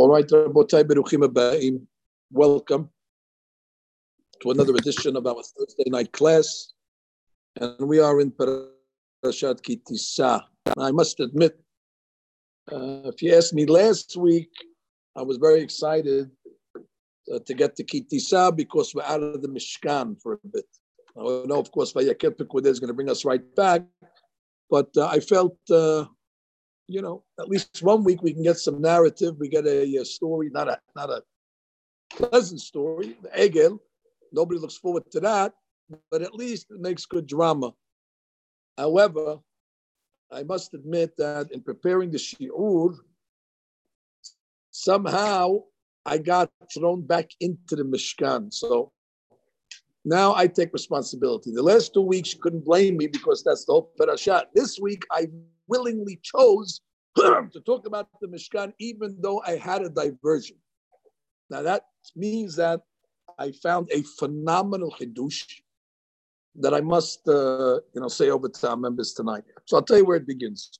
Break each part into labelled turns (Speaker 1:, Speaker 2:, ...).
Speaker 1: All right, Beruchim welcome to another edition of our Thursday night class. And we are in Parashat Ki Tisa. I must admit, uh, if you asked me last week, I was very excited uh, to get to Ki Tisa because we're out of the Mishkan for a bit. I know, of course, Vayakel Pekudeh is going to bring us right back, but uh, I felt uh, you know, at least one week we can get some narrative. We get a, a story, not a not a pleasant story, the Egel. Nobody looks forward to that, but at least it makes good drama. However, I must admit that in preparing the shiur, somehow I got thrown back into the Mishkan. So now I take responsibility. The last two weeks you couldn't blame me because that's the whole parashat. This week I willingly chose to talk about the Mishkan, even though I had a diversion. Now that means that I found a phenomenal chidush that I must, uh, you know, say over to our members tonight. So I'll tell you where it begins.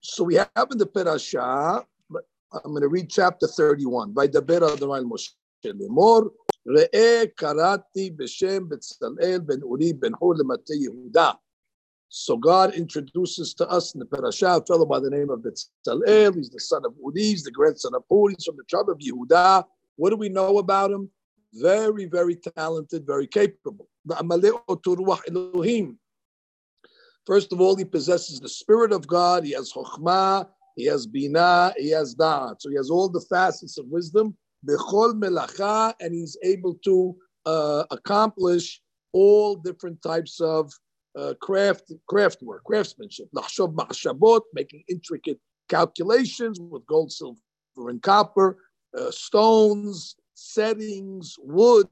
Speaker 1: So we have in the but I'm going to read chapter 31. By the Adonai Moshe Lemor, Re'e karati b'shem Betzalel ben Uri ben Hur lemate Yehuda. So God introduces to us in the parasha a fellow by the name of Betzalel. He's the son of Uri, he's the grandson of Hur. He's from the tribe of Yehuda. What do we know about him? Very, very talented, very capable. First of all, he possesses the spirit of God. He has chokhmah, he has bina, he has da'at. So he has all the facets of wisdom. Bechol melacha, and he's able to uh, accomplish all different types of uh, craft, craft work, craftsmanship. making intricate calculations with gold, silver, and copper, uh, stones, settings, wood.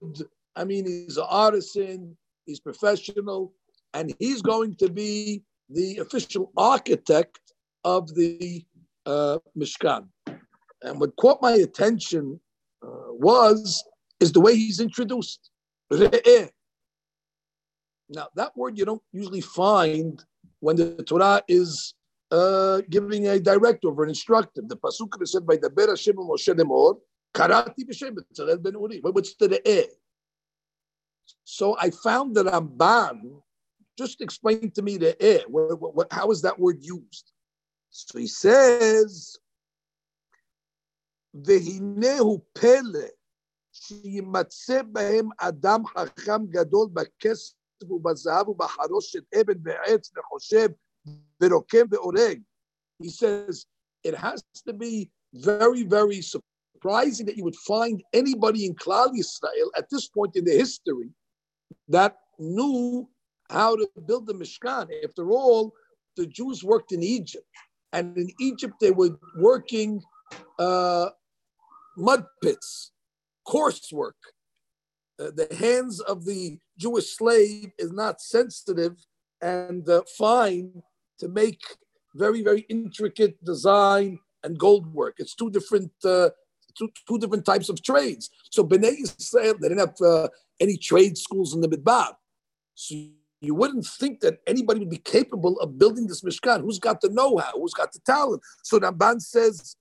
Speaker 1: I mean, he's an artisan, he's professional, and he's going to be the official architect of the uh, Mishkan. And what caught my attention uh, was is the way he's introduced. Now, that word you don't usually find when the Torah is uh, giving a directive or an instructive. The pasuk is said by the Ber Hashem Moshe Lemor, Karati b'Shem Betzalel ben Uri. What's the eh? So I found that Ramban just explained to me the eh. What, what, what, how is that word used? So he says, והנהו פלא שימצא בהם אדם חכם גדול בכסף ובזהב ובחרושת אבן ועץ וחושב ורוקם והורג. He says it has to be very, very surprising that you would find anybody in Klal Yisrael at this point in the history that knew how to build the Mishkan. After all, the Jews worked in Egypt, and in Egypt they were working uh, mud pits, coarsework. Uh, the hands of the Jewish slave is not sensitive and uh, fine to make very, very intricate design and gold work. It's two different, uh, two, two different types of trades. So Bnei Yisrael, they didn't have uh, any trade schools in the Midbar. So you wouldn't think that anybody would be capable of building this Mishkan. Who's got the know-how? Who's got the talent? So Ramban says,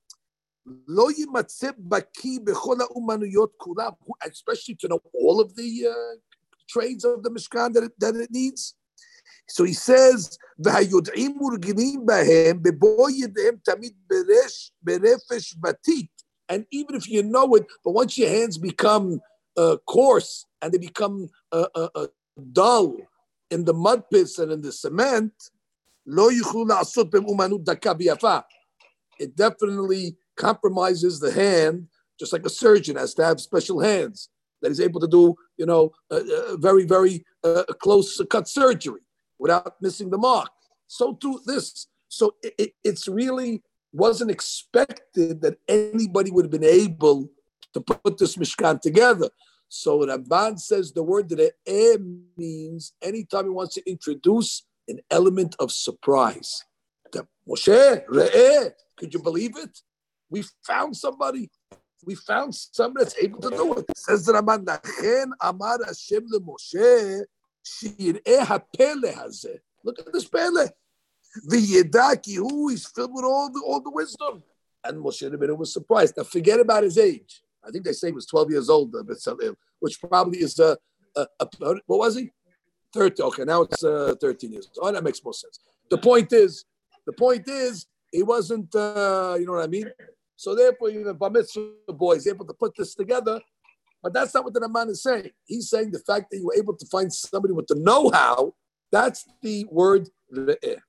Speaker 1: especially to know all of the uh, trades of the Mishkan that it, that it needs. So he says, And even if you know it, but once your hands become uh, coarse and they become uh, uh, uh dull in the mud pits and in the cement, it definitely compromises the hand, just like a surgeon has to have special hands that he's able to do, you know, a, a very, very uh, close cut surgery without missing the mark. So too this. So it, it, it's really wasn't expected that anybody would have been able to put this Mishkan together. So Ramban says the word that eh means anytime he wants to introduce an element of surprise. Moshe, re'eh, could you believe it? We found somebody we found somebody that's able to do it. Says the Amar Hashem Shir'eh HaPele Hazeh. Look at this Pele. The Yedaki, who is filled with all the all the wisdom. And Moshe Rabbeinu was surprised. Now forget about his age. I think they say he was 12 years old, uh, Bezalel, which probably is a, a, a, what was he? 30. Okay, now it's uh, 13 years. Oh, that makes more sense. The point is, the point is, he wasn't, uh, you know what I mean? So therefore, even Bar Mitzvah boy is able to put this together. But that's not what the Ramban is saying. He's saying the fact that you were able to find somebody with the know-how, that's the word re'eh.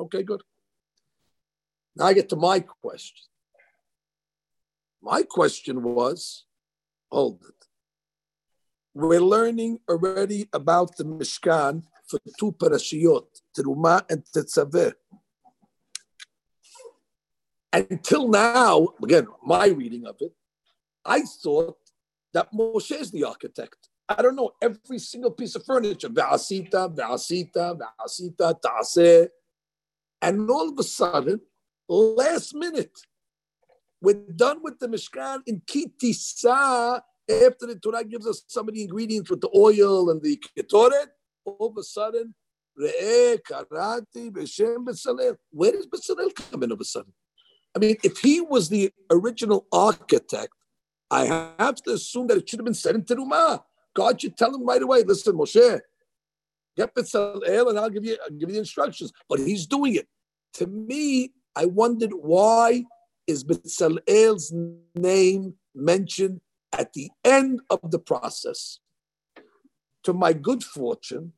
Speaker 1: Okay, good. Now I get to my question. My question was, hold it. We're learning already about the Mishkan for two parashiyot, Teruma and Tetzaveh. Until now, again, my reading of it, I thought that Moshe is the architect. I don't know every single piece of furniture. Ve'asita, ve'asita, ve'asita, ta'aseh. And all of a sudden, last minute, we're done with the Mishkan in Kitisa after the Torah gives us some of the ingredients with the oil and the ketoret. All of a sudden, Re'eh, Karati, Beshem, Bezalel. Where does Bezalel come in all of a sudden? I mean, if he was the original architect, I have to assume that it should have been said in Terumah. God should tell him right away, listen, Moshe, get Betzalel and I'll give you I'll give you the instructions. But he's doing it. To me, I wondered why is Betzalel's name mentioned at the end of the process. To my good fortune,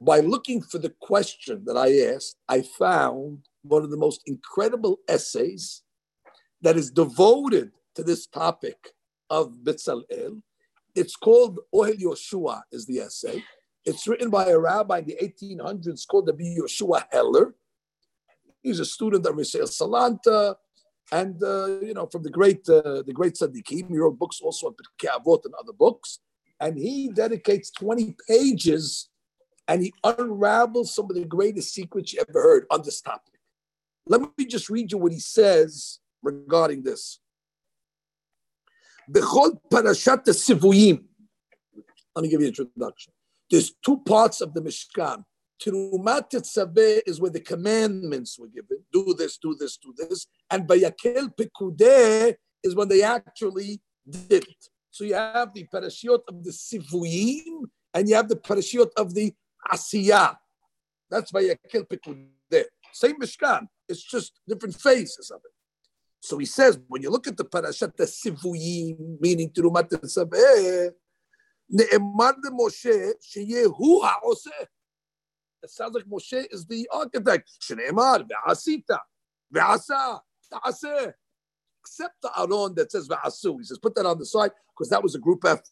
Speaker 1: by looking for the question that I asked, I found one of the most incredible essays that is devoted to this topic of Bitzalel. It's called Ohel Yoshua, is the essay. It's written by a rabbi in the 1800s called the Yoshua Heller. He's a student of Reb Yisrael Salanter, and uh, you know from the great uh, the great tzaddikim. He wrote books also on Pirkei Avot and other books, and he dedicates 20 pages and he unravels some of the greatest secrets you ever heard on this topic. Let me just read you what he says regarding this. Bechol parashat sivuyim. Let me give you an introduction. There's two parts of the Mishkan. Terumat Tetzaveh is where the commandments were given. Do this, do this, do this. And Vayakel Pekudeh is when they actually did it. So you have the parashiot of the Sivuyim and you have the parashiot of the Asiyah. That's Vayakel Pekudeh. Same Mishkan. It's just different phases of it. So he says, when you look at the parashat Sivuyim, meaning Terumat Tetzaveh, Ne'emar de Moshe, sheyehu ha'oseh. It sounds like Moshe is the architect. Shneimar, ve'asita, ve'asa, ta'aseh. Except the Aron that says ve'asu. He says, put that on the side because that was a group effort.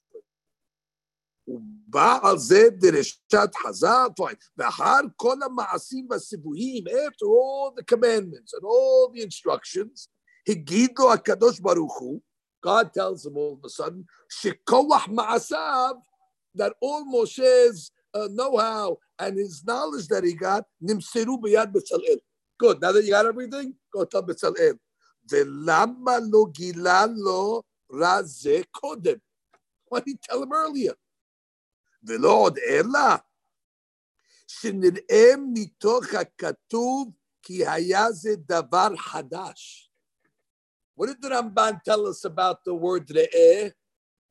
Speaker 1: ובא זה דרשת חז"ל, ואחר כל המעשים והציוויים, after all the commandments and all the instructions, הגיד לו הקדוש ברוך הוא, God tells him all of a sudden, שכוח מעשיו, that all Moshe's uh, know-how and his knowledge that he got, nimseru b'yad B'Tzalel. Good. Now that you got everything, go tell B'Tzalel. ולמה לא גילה לו רע זה קודם? Why did he tell him earlier? ולא עוד אלא שנראה מתוך הכתוב כי היה זה דבר חדש. What did the Ramban tell us about the word re'eh?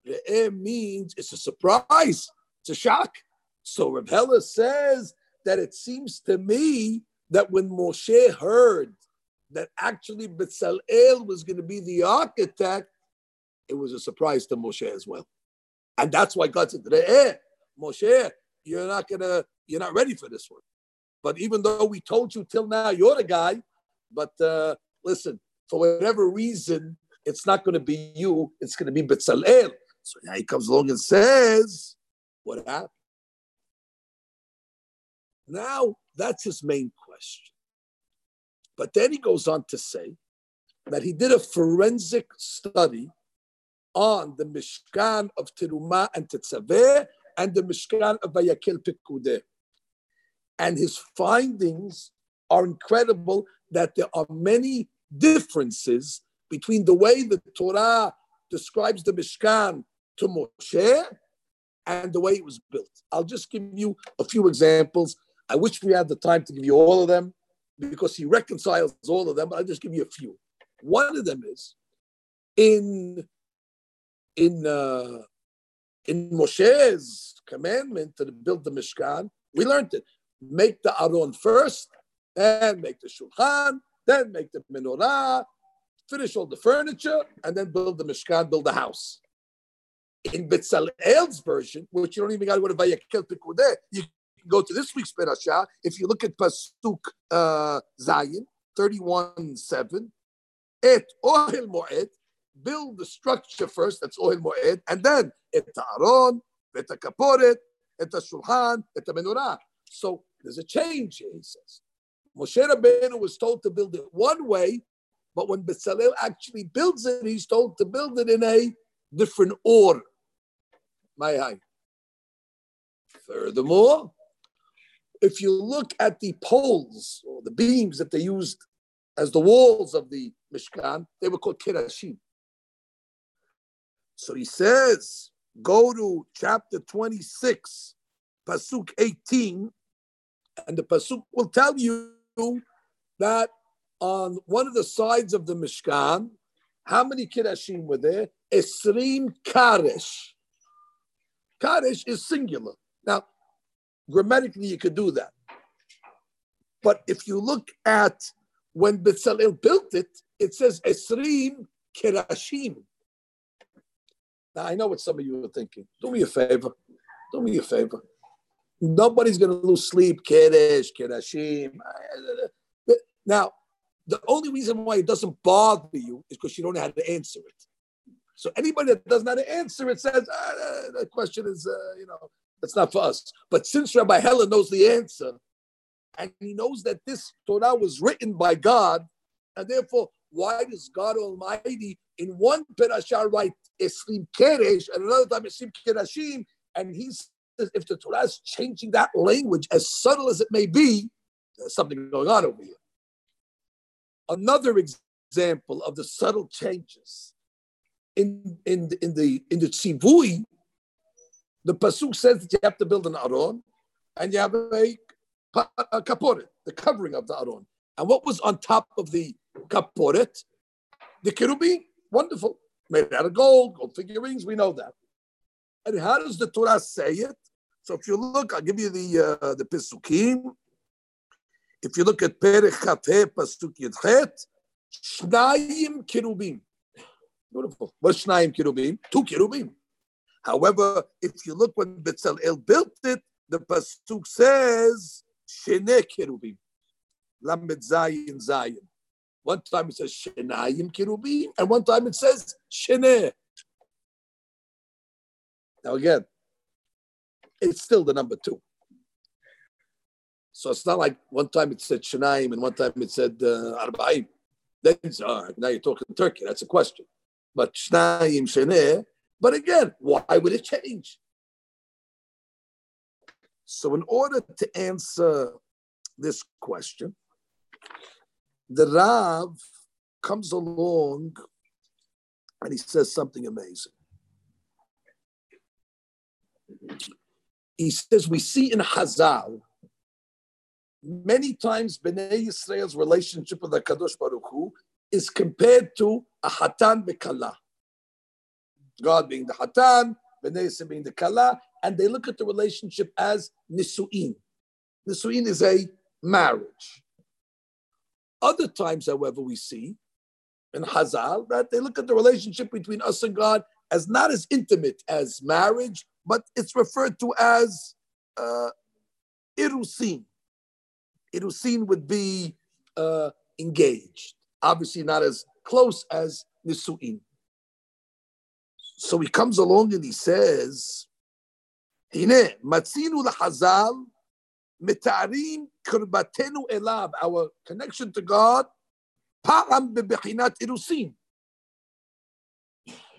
Speaker 1: Re'eh means it's a surprise, it's a shock. So Reb Heller says that it seems to me that when Moshe heard that actually Bezalel was going to be the architect, it was a surprise to Moshe as well. And that's why God said, Re'eh, Moshe, you're not gonna, you're not ready for this one. But even though we told you till now you're the guy, but uh, listen, for whatever reason, it's not going to be you, it's going to be Bezalel. So now he comes along and says, What happened? Now, that's his main question. But then he goes on to say that he did a forensic study on the Mishkan of Terumah and Tetzaveh and the Mishkan of Vayakel Pekudeh. And his findings are incredible that there are many differences between the way the Torah describes the Mishkan to Moshe and the way it was built. I'll just give you a few examples I wish we had the time to give you all of them because he reconciles all of them, but I'll just give you a few. One of them is in in uh, in Moshe's commandment to build the Mishkan. We learned it. Make the Aron first, then make the Shulchan, then make the menorah, finish all the furniture, and then build the Mishkan, build the house. In Betzalel's version, which you don't even got to go to Vayakel Pekudeh, you can go to this week's Perashah. If you look at Pasuk uh, Zayin, 31 7, Et Moed, build the structure first, that's Ohel Moed, and then Et Aron, Et Kaporet, Et Shulchan, Et Menorah. So there's a change here, he says. Moshe Rabbeinu was told to build it one way, but when Bezalel actually builds it, he's told to build it in a different order. My high. Furthermore, if you look at the poles or the beams that they used as the walls of the Mishkan, they were called kirashim. So he says, go to chapter 26, Pasuk 18, and the Pasuk will tell you that on one of the sides of the Mishkan, how many Kirashim were there? Esrim Karesh. Karesh is singular. Now, grammatically, you could do that. But if you look at when Bezalel built it, it says Esrim Kirashim. Now, I know what some of you are thinking. Do me a favor. Do me a favor. Nobody's going to lose sleep. Kiddush, Kiddashim. Now, the only reason why it doesn't bother you is because you don't know how to answer it. So anybody that doesn't know how to answer it says, ah, the question is, uh, you know, that's not for us. But since Rabbi Heller knows the answer, and he knows that this Torah was written by God, and therefore, why does God Almighty in one parashah write Esrim Keresh and another time Esrim Kerashim, and he says if the Torah is changing that language, as subtle as it may be, there's something going on over here. Another example of the subtle changes in, in, in the in the tzivui, the pasuk says that you have to build an aron, and you have a, a kaporet, the covering of the aron. And what was on top of the kaporet? The kerubim, wonderful, made out of gold, gold figurines. We know that. And how does the Torah say it? So if you look, I'll give you the uh, the Pesukim. If you look at Perech Chaveh Pasuk Yedchet, Shnayim Kirubim. Beautiful. What's Shnayim Kirubim? Two Kirubim. However, if you look when Betzalel built it, the Pasuk says Shene Kirubim. Lamed Zayin Zayin. One time it says Shenayim Kirubim, and one time it says Shene. Now again, it's still the number two. So it's not like one time it said Shanaim and one time it said uh, Arba'im. Then it's, now you're talking Turkey. That's a question. But Shnaim Sheneh, but again, why would it change? So, in order to answer this question, the Rav comes along and he says something amazing he says we see in Hazal many times Bnei Yisrael's relationship with the Kadosh Baruch Hu is compared to a Hatan Bekala. God being the Hatan, Bnei Yisrael being the Kala, and they look at the relationship as Nisu'in. Nisu'in is a marriage. Other times, however, we see in Hazal that they look at the relationship between us and God as not as intimate as marriage, but it's referred to as uh, irusin. Irusin would be uh, engaged, obviously not as close as nisuin. So he comes along and he says, "Hine matzinu lahazal mitarim kurbatenu elab." Our connection to God, פעם בבחינת אירוסין,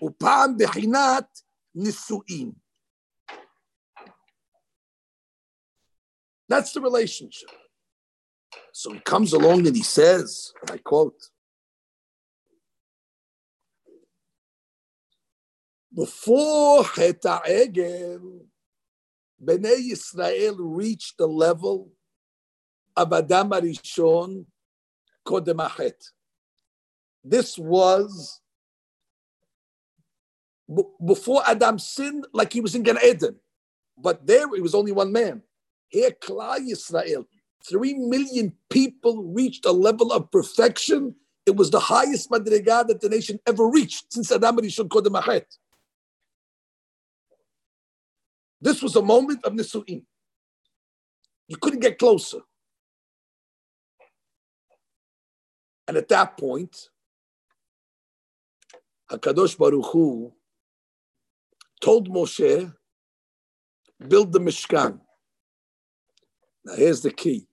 Speaker 1: ופעם בחינת נישואין. That's the relationship. So he comes along and he says, I quote, before Cheta Egel, Bnei Yisrael reached the level of Adam Arishon Kodem Achet. This was before Adam sinned, like he was in Gan Eden. But there it was only one man. Here, Klal Yisrael, three million people reached a level of perfection. It was the highest madriga that the nation ever reached since Adam and Rishon Kodem. This was a moment of Nisu'im. You couldn't get closer. And at that point, Hakadosh Baruch Hu told Moshe, build the Mishkan. Now here's the key.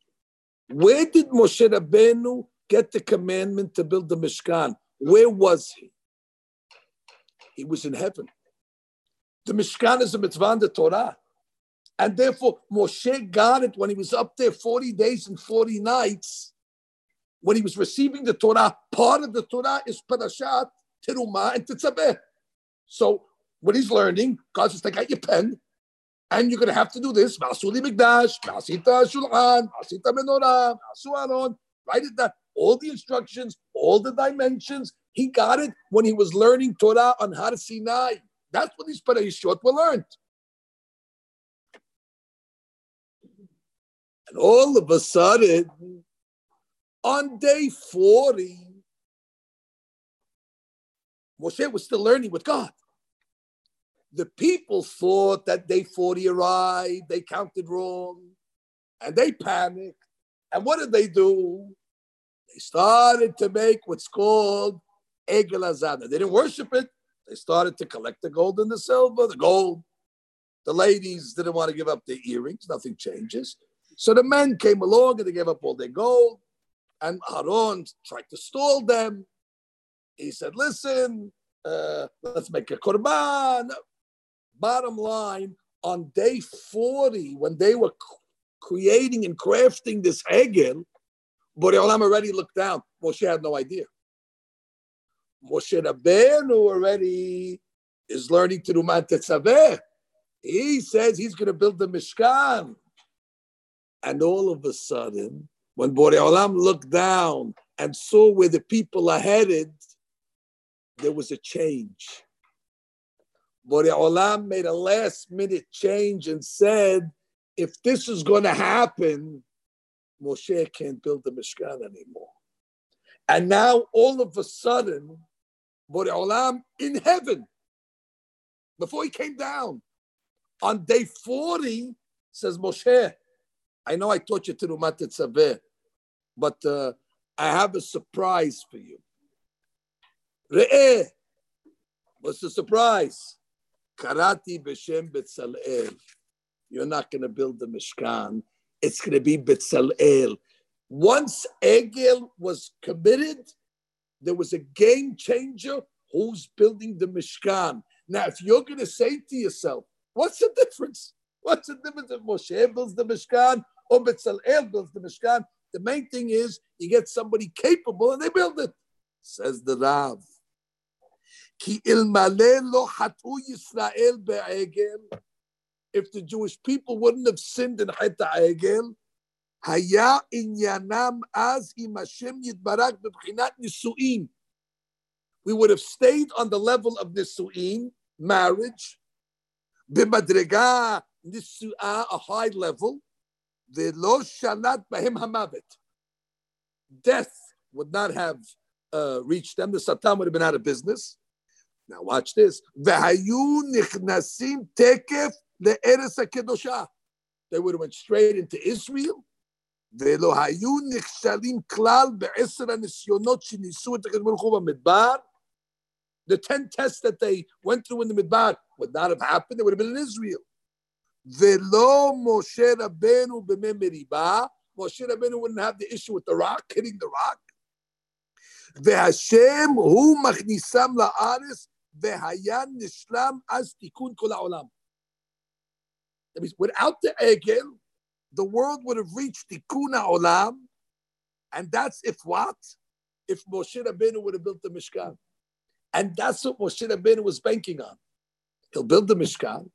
Speaker 1: Where did Moshe Rabbeinu get the commandment to build the Mishkan? Where was he? He was in heaven. The Mishkan is a mitzvah in the Torah. And therefore, Moshe got it when he was up there 40 days and 40 nights. When he was receiving the Torah, part of the Torah is Parashat, Terumah, and Tetzaveh. So what he's learning, God says, take out your pen, and you're going to have to do this. Masuli Mikdash, Masita Shulchan, Masita Menorah, Masu Aron. Write it down. All the instructions, all the dimensions. He got it when he was learning Torah on Har Sinai. That's what these Parashot were learned. And all of a sudden, on day 40, Moshe was still learning with God. The people thought that day 40 arrived, they counted wrong, and they panicked. And what did they do? They started to make what's called Egel Azana. They didn't worship it. They started to collect the gold and the silver, the gold. The ladies didn't want to give up their earrings. Nothing changes. So the men came along and they gave up all their gold. And Aaron tried to stall them. He said, listen, uh, let's make a korban. Bottom line, on day 40, when they were creating and crafting this Egel, Borei Olam already looked down. Moshe had no idea. Moshe Rabbeinu already is learning to do Mantetzaveh. He says he's going to build the Mishkan. And all of a sudden, when Borei Olam looked down and saw where the people are headed, there was a change. Borei Olam made a last minute change and said, if this is going to happen, Moshe can't build the Mishkan anymore. And now all of a sudden, Borei Olam in heaven, before he came down, on day 40, says Moshe, I know I taught you Terumat Tetzaveh, but uh, I have a surprise for you. Re'eh, what's the surprise? Karati b'shem Betzalel. You're not going to build the Mishkan. It's going to be Betzalel. Once Egel was committed, there was a game changer who's building the Mishkan. Now, if you're going to say to yourself, what's the difference? What's the difference if Moshe builds the Mishkan or Betzalel builds the Mishkan? The main thing is you get somebody capable and they build it, says the Rav. Ki lo hatu Yisrael. If the Jewish people wouldn't have sinned in Heta Egel, haya inyanam az im Hashem yitbarak b'bchinat nisu'im. We would have stayed on the level of nisu'im, marriage, b'madrega nisu'ah, a high level, ve'lo shalat b'hem hamavet. Death would not have uh, reached them. The Satan would have been out of business. Now watch this. V'hayu nichnasim tekef le'eres ha'kedosha. They would have went straight into Israel. ולא היו נכשלים כלל בעשר הניסיונות שניסו את הקדוש ברוך הוא במדבר. The ten tests that they went through in the Midbar would not have happened. They would have been in Israel. ולא משה רבנו במי מריבה. Moshe Rabbeinu wouldn't have the issue with the rock, hitting the rock. והשם הוא מכניסם לארץ והיה נשלם אז תיקון כל העולם. That means without the Egel, the world would have reached tikkun olam, and that's if what? If Moshe Rabbeinu would have built the Mishkan. And that's what Moshe Rabbeinu was banking on. He'll build the Mishkan.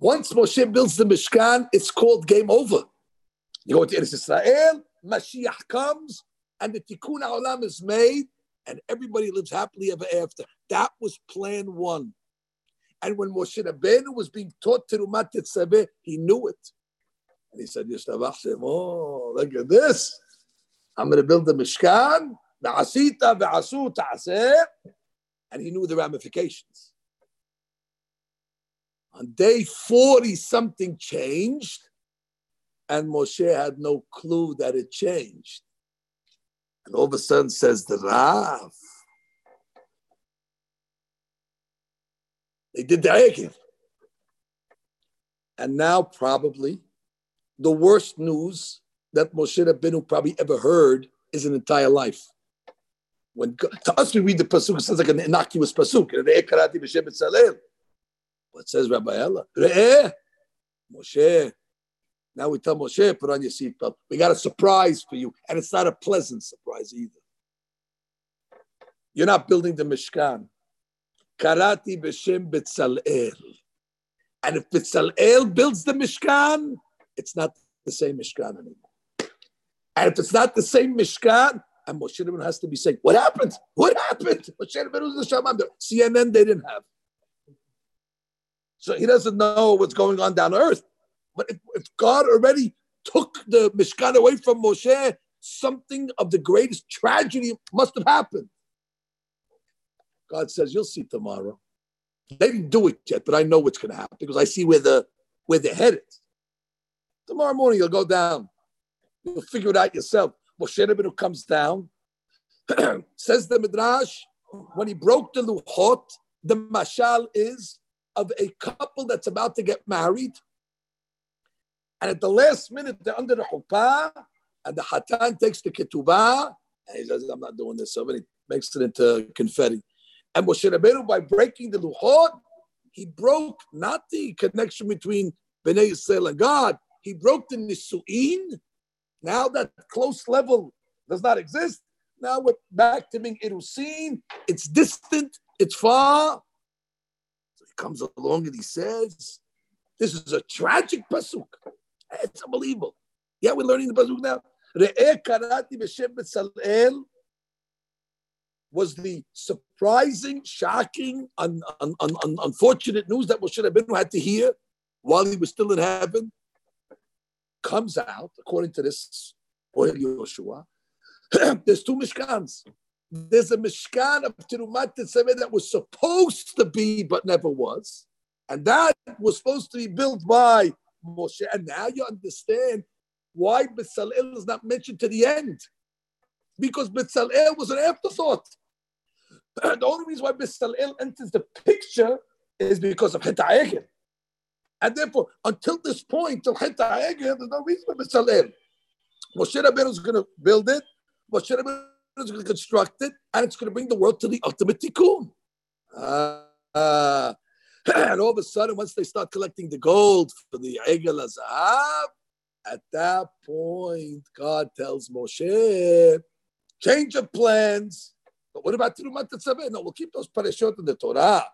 Speaker 1: once Moshe builds the Mishkan, it's called game over. You go to Eretz Israel, Mashiach comes, and the Tikkun Olam is made, and everybody lives happily ever after. That was plan one. And when Moshe Rabbeinu was being taught Terumat Tetzaveh, he knew it. And he said, oh, look at this. I'm going to build the Mishkan. And he knew the ramifications. On day 40, something changed, and Moshe had no clue that it changed. And all of a sudden says the Rav, they did the Egel. And now probably the worst news that Moshe Rabbeinu probably ever heard is an entire life. When to us we read the pasuk, it sounds like an innocuous pasuk. What says Rabbi Heller? Moshe. Now we tell Moshe, put on your seatbelt. We got a surprise for you, and it's not a pleasant surprise either. You're not building the Mishkan. Karati b'shem Betzalel. And if Betzalel builds the Mishkan, it's not the same Mishkan anymore. And if it's not the same Mishkan, and Moshe Rabbeinu has to be saying, what happened? What happened? Moshe Rabbeinu was the Shaman. CNN, they didn't have. So he doesn't know what's going on down earth. But if, if God already took the Mishkan away from Moshe, something of the greatest tragedy must have happened. God says, You'll see tomorrow. They didn't do it yet, but I know what's going to happen because I see where the where they're headed. Tomorrow morning you'll go down. You'll figure it out yourself. Moshe Rabbeinu comes down, says the Midrash, when he broke the luchot, the mashal is of a couple that's about to get married, and at the last minute they're under the chuppah, and the hatan takes the ketubah, and he says, "I'm not doing this," so he makes it into confetti. And Moshe Rabbeinu, by breaking the luchot, he broke not the connection between Bnei Yisrael and God, he broke the nisuin. Now that close level does not exist. Now we're back to being irusin. It's distant. It's far. Comes along and he says, "This is a tragic pasuk. It's unbelievable." Yeah, we're learning the pasuk now. was the surprising, shocking, un, un, un, unfortunate news that Moshe Rabbeinu had to hear while he was still in heaven comes out, according to this Ohel Yoshua, there's two Mishkans. There's a Mishkan of Terumat Tetzaveh that was supposed to be but never was. And that was supposed to be built by Moshe. And now you understand why Bezalel is not mentioned to the end. Because Bezalel was an afterthought. the only reason why Bezalel enters the picture is because of Hitayegin. And therefore, until this point, till there's no reason for Mitzalel. Moshe Rabbeinu is going to build it. Moshe Rabbeinu is going to construct it, and it's going to bring the world to the ultimate tikkun. Uh, uh, and all of a sudden, once they start collecting the gold for the Egel Azahav, at that point, God tells Moshe, change of plans. But what about Terumat Tetzaveh? No, we'll keep those parashot in the Torah.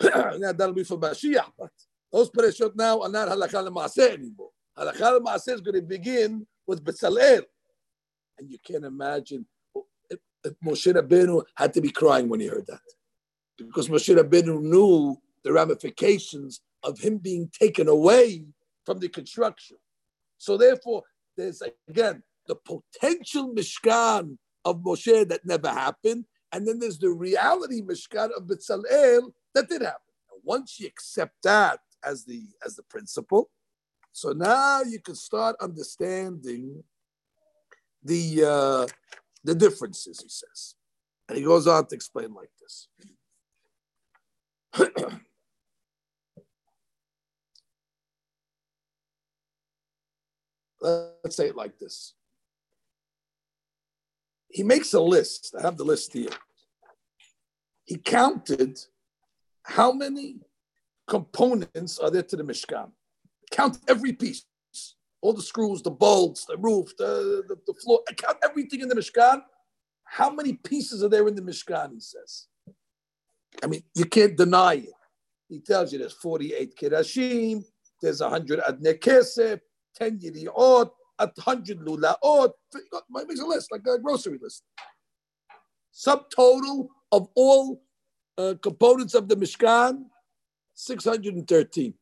Speaker 1: now, that'll be for Mashiach. But those parashot now are not halakha l'maaseh anymore. Halakha l'maaseh is going to begin with Bezalel. And you can't imagine Moshe Rabbeinu had to be crying when he heard that. Because Moshe Rabbeinu knew the ramifications of him being taken away from the construction. So therefore, there's again the potential Mishkan of Moshe that never happened, and then there's the reality Mishkan of Bezalel that did happen. Once you accept that, as the as the principle. So now you can start understanding the uh, the differences. He says, and he goes on to explain like this. Let's say it like this. He makes a list. I have the list here. He counted how many components are there to the Mishkan. Count every piece, all the screws, the bolts, the roof, the, the, the floor. Count everything in the Mishkan. How many pieces are there in the Mishkan? He says. I mean, you can't deny it. He tells you there's 48 kirashim, there's 100 adne kesef, 10 yiriot, 100 lulaot. Makes a list, like a grocery list. Subtotal of all uh, components of the Mishkan, 613.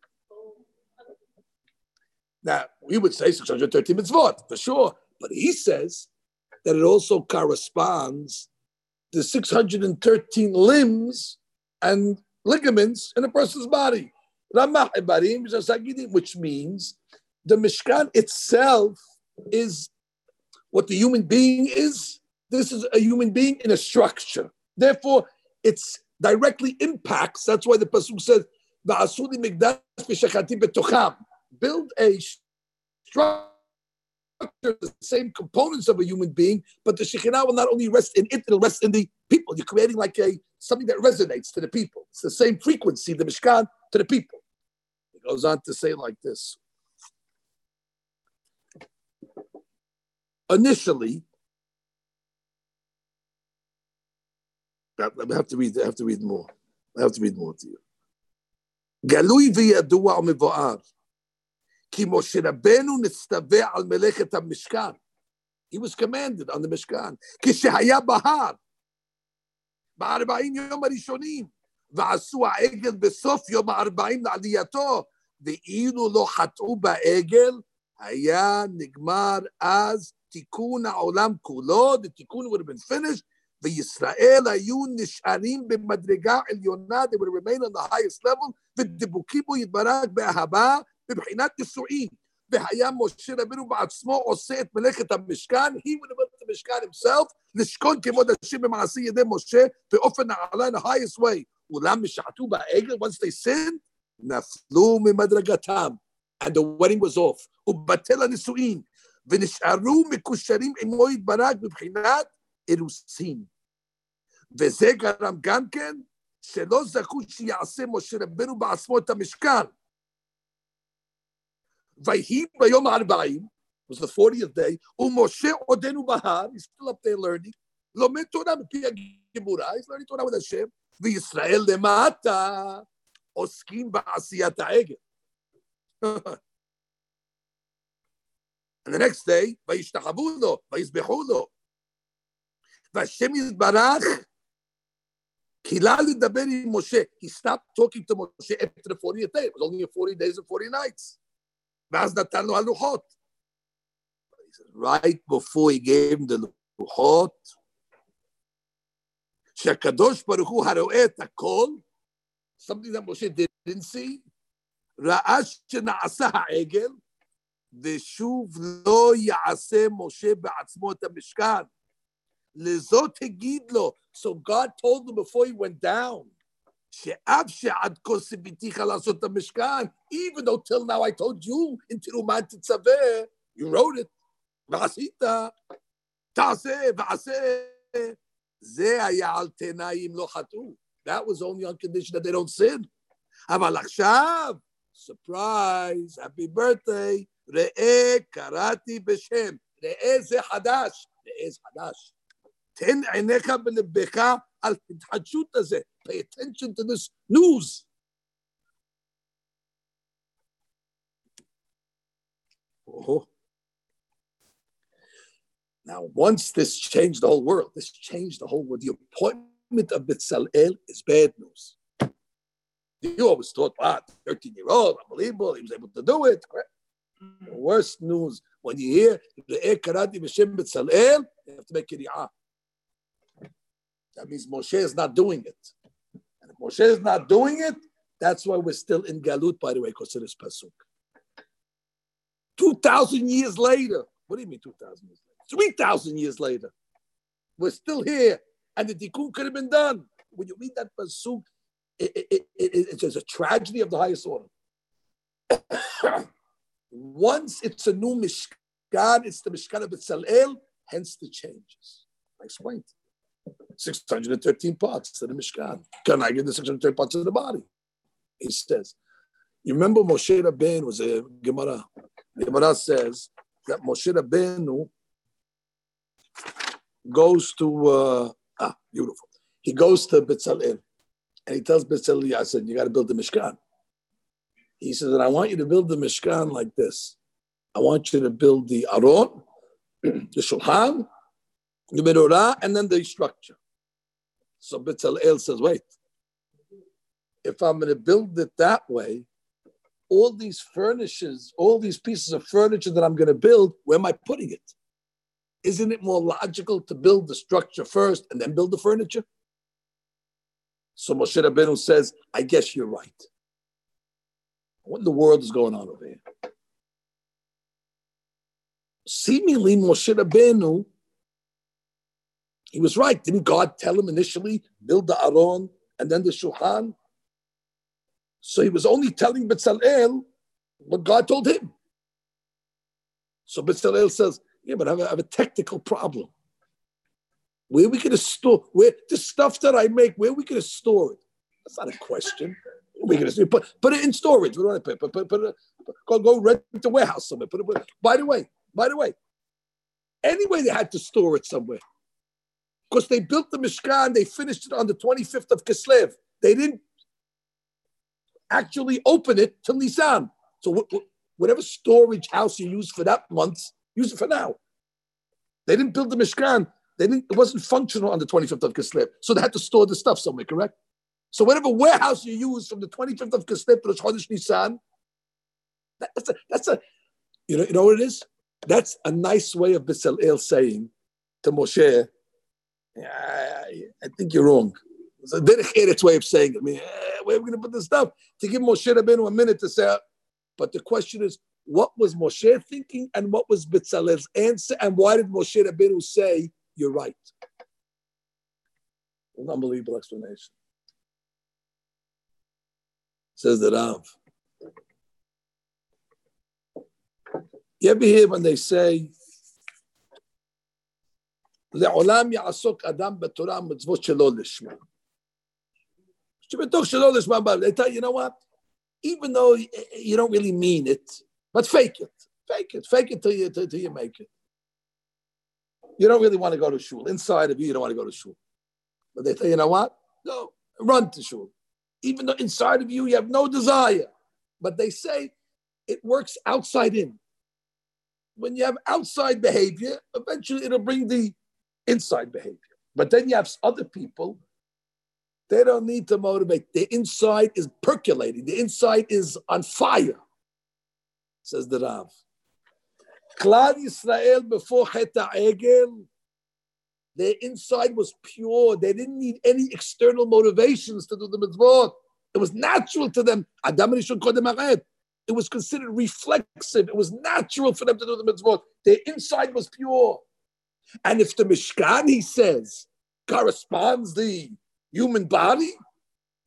Speaker 1: Now, we would say 613 mitzvot, for sure. But he says that it also corresponds to 613 limbs and ligaments in a person's body. Which means the Mishkan itself is what the human being is. This is a human being in a structure. Therefore, it's directly impacts. That's why the Pasuk says, build a structure the same components of a human being, but the Shekhinah will not only rest in it, it'll rest in the people. You're creating like a something that resonates to the people. It's the same frequency, the Mishkan, to the people. He goes on to say like this. Initially, I have to read. I have to read more. I have to read more to you. Galui v'yadua mivoar. כי משה רבנו נצטווה על מלאכת המשכן. He was commanded on the משכן. כשהיה בהר, בארבעים יום הראשונים, ועשו העגל בסוף יום הארבעים לעלייתו, ואילו לא חטאו בעגל, היה נגמר אז תיקון העולם כולו, the תיקון would have been finished, וישראל היו נשארים במדרגה עליונה, they would remain on the highest level, ודבוקים בו יתברך באהבה מבחינת נישואין. והיה משה רבינו בעצמו עושה את מלאכת המשכן, he would have built the משכן himself, לשכון כבוד השם במעשה ידי משה, באופן נעלה in the highest way. אולם משחטו בעגל, once they sinned, נפלו ממדרגתם. And the wedding was off. ובטל הנישואין. ונשארו מקושרים עמו יתברך מבחינת אירוסין. וזה גרם גם כן שלא זכו שיעשה משה רבנו בעצמו את המשכן. ויהי ביום הארבעים, was the 40th day, ומשה עודנו בהר, he's still up there learning, לומד תורה מפי הגיבורה, he's learning תורה with השם, וישראל למטה עוסקים בעשיית העגל. And the next day, וישתחוו לו, ויזבחו לו. והשם יתברך, קילה לדבר עם משה. He stopped talking to Moshe after the 40th day. It was only 40 days and 40 nights. ואז נתן לו הלוחות. Right before he gave him the לוחות, שהקדוש ברוך הוא הרואה את הכל, something that Moshe didn't see, ראה שנעשה העגל, ושוב לא יעשה משה בעצמו את המשכן. לזאת הגיד לו. So God told him before he went down, even though till now I told you, in תרומה תצווה, you wrote it, ועשית, תעשה ועשה. זה היה על תנאים לא חטאו. That was only on condition that they don't sin. אבל עכשיו, surprise, happy birthday, ראה קראתי בשם, ראה זה חדש, ראה זה חדש. תן עיניך בלבך על התחדשות הזה. Pay attention to this news. Oh. Now, once this changed the whole world, this changed the whole world. The appointment of Bitzalel is bad news. You always thought, ah, wow, 13 year old, unbelievable, he was able to do it. The worst news, when you hear the Karati B'Shem Bitzalel, you have to make kiriyah. That means Moshe is not doing it. Moshe is not doing it, that's why we're still in Galut, by the way, because of this Pasuk. 2,000 years later, what do you mean 2,000 years later? 3,000 years later, we're still here. And the tikkun could have been done. When you read that Pasuk, it, it, it, it's a tragedy of the highest order. Once it's a new Mishkan, it's the Mishkan of Betzalel, hence the changes. I explained. 613 parts to the Mishkan. Can I get the 613 parts of the body? He says. You remember Moshe Rabbeinu was a Gemara. Gemara says that Moshe Rabbeinu goes to, uh, ah, beautiful. He goes to Betzalel and he tells Betzalel, I said, you got to build the Mishkan. He says, and I want you to build the Mishkan like this. I want you to build the Aron, the Shulchan, the Menorah, and then the structure. So Bezalel says, wait, if I'm going to build it that way, all these furnishes, all these pieces of furniture that I'm going to build, where am I putting it? Isn't it more logical to build the structure first and then build the furniture? So Moshe Rabbeinu says, I guess you're right. What in the world is going on over here? Seemingly, Moshe Rabbeinu, he was right. Didn't God tell him initially, build the Aron and then the Shulchan? So he was only telling Bezalel what God told him. So Bezalel says, yeah, but I have, a, I have a technical problem. Where we going to store where the stuff that I make? Where we going to store it? That's not a question. Going to put put it in storage. We don't put put, put, put, go go rent the warehouse somewhere. Put it. By the way, by the way, anyway they had to store it somewhere because they built the Mishkan. They finished it on the twenty fifth of Kislev. They didn't actually open it till Nisan. So whatever storage house you use for that month, use it for now. They didn't build the Mishkan. They didn't. It wasn't functional on the 25th of Kislev, so they had to store the stuff somewhere. Correct. So whatever warehouse you use from the 25th of Kislev to the Chodesh Nisan, that, that's a that's a you know you know what it is. That's a nice way of Bezalel saying to Moshe, I, I think you're wrong. It's a derech way of saying it. I mean, eh, where are we going to put this stuff? To give Moshe Rabbeinu a minute to say, but the question is, what was Moshe thinking and what was Bezalel's answer and why did Moshe Rabbeinu say, you're right? An unbelievable explanation. Says the Rav. You ever hear when they say, לעולם יעסוק אדם בתורה מצוות שלא לשמה. They tell you, you know what? Even though you don't really mean it, but fake it. Fake it. Fake it till you, till, till you make it. You don't really want to go to shul. Inside of you, you don't want to go to shul. But they tell you, you know what? Go. Run to shul. Even though inside of you, you have no desire. But they say it works outside in. When you have outside behavior, eventually it'll bring the inside behavior. But then you have other people they don't need to motivate. The inside is percolating. The inside is on fire, says the Rav. Klal Yisrael before Cheta Egel, their inside was pure. They didn't need any external motivations to do the mitzvot. It was natural to them. Adam It was considered reflexive. It was natural for them to do the mitzvot. Their inside was pure. And if the Mishkan, he says, corresponds the human body.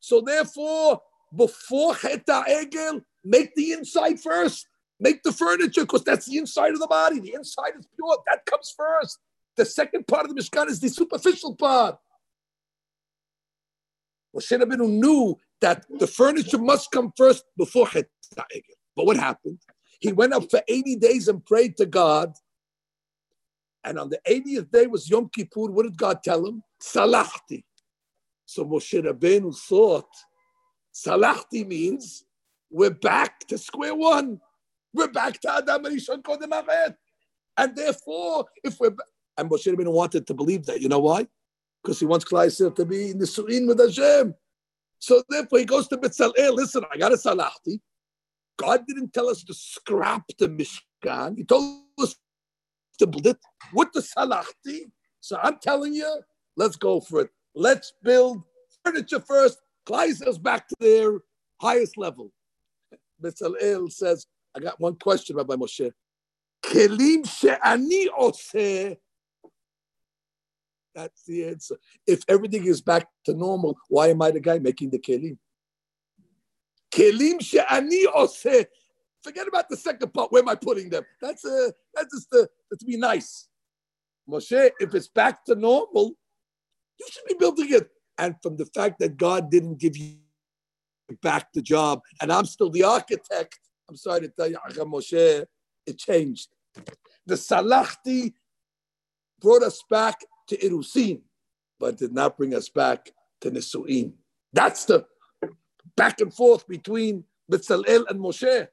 Speaker 1: So therefore, before Cheta Egel, make the inside first. Make the furniture, because that's the inside of the body. The inside is pure. That comes first. The second part of the Mishkan is the superficial part. Moshe Rabbeinu knew that the furniture must come first before Egel. But what happened? He went up for 80 days and prayed to God. And on the 80th day was Yom Kippur. What did God tell him? Salachti. So Moshe Rabbeinu thought, Salachti means we're back to square one. We're back to Adam Rishon Kodem Aret. And therefore, if we're back, and Moshe Rabbeinu wanted to believe that. You know why? Because he wants Klal to be in the Surin with Hashem. So therefore, he goes to Bezalel. Listen, I got a Salachti. God didn't tell us to scrap the Mishkan. He told us build with the Salachti. So I'm telling you, let's go for it. Let's build furniture first. Klal us back to their highest level. Bezalel says, I got one question, Rabbi Moshe. Kelim she'ani oseh. That's the answer. If everything is back to normal, why am I the guy making the kelim? Kelim she'ani oseh. Forget about the second part. Where am I putting them? That's a, uh, that's just to, to be nice. Moshe, if it's back to normal, you should be building it. And from the fact that God didn't give you back the job, and I'm still the architect, I'm sorry to tell you, Moshe, it changed. The Salachti brought us back to Irusin, but did not bring us back to Nisuin. That's the back and forth between Bezalel and Moshe.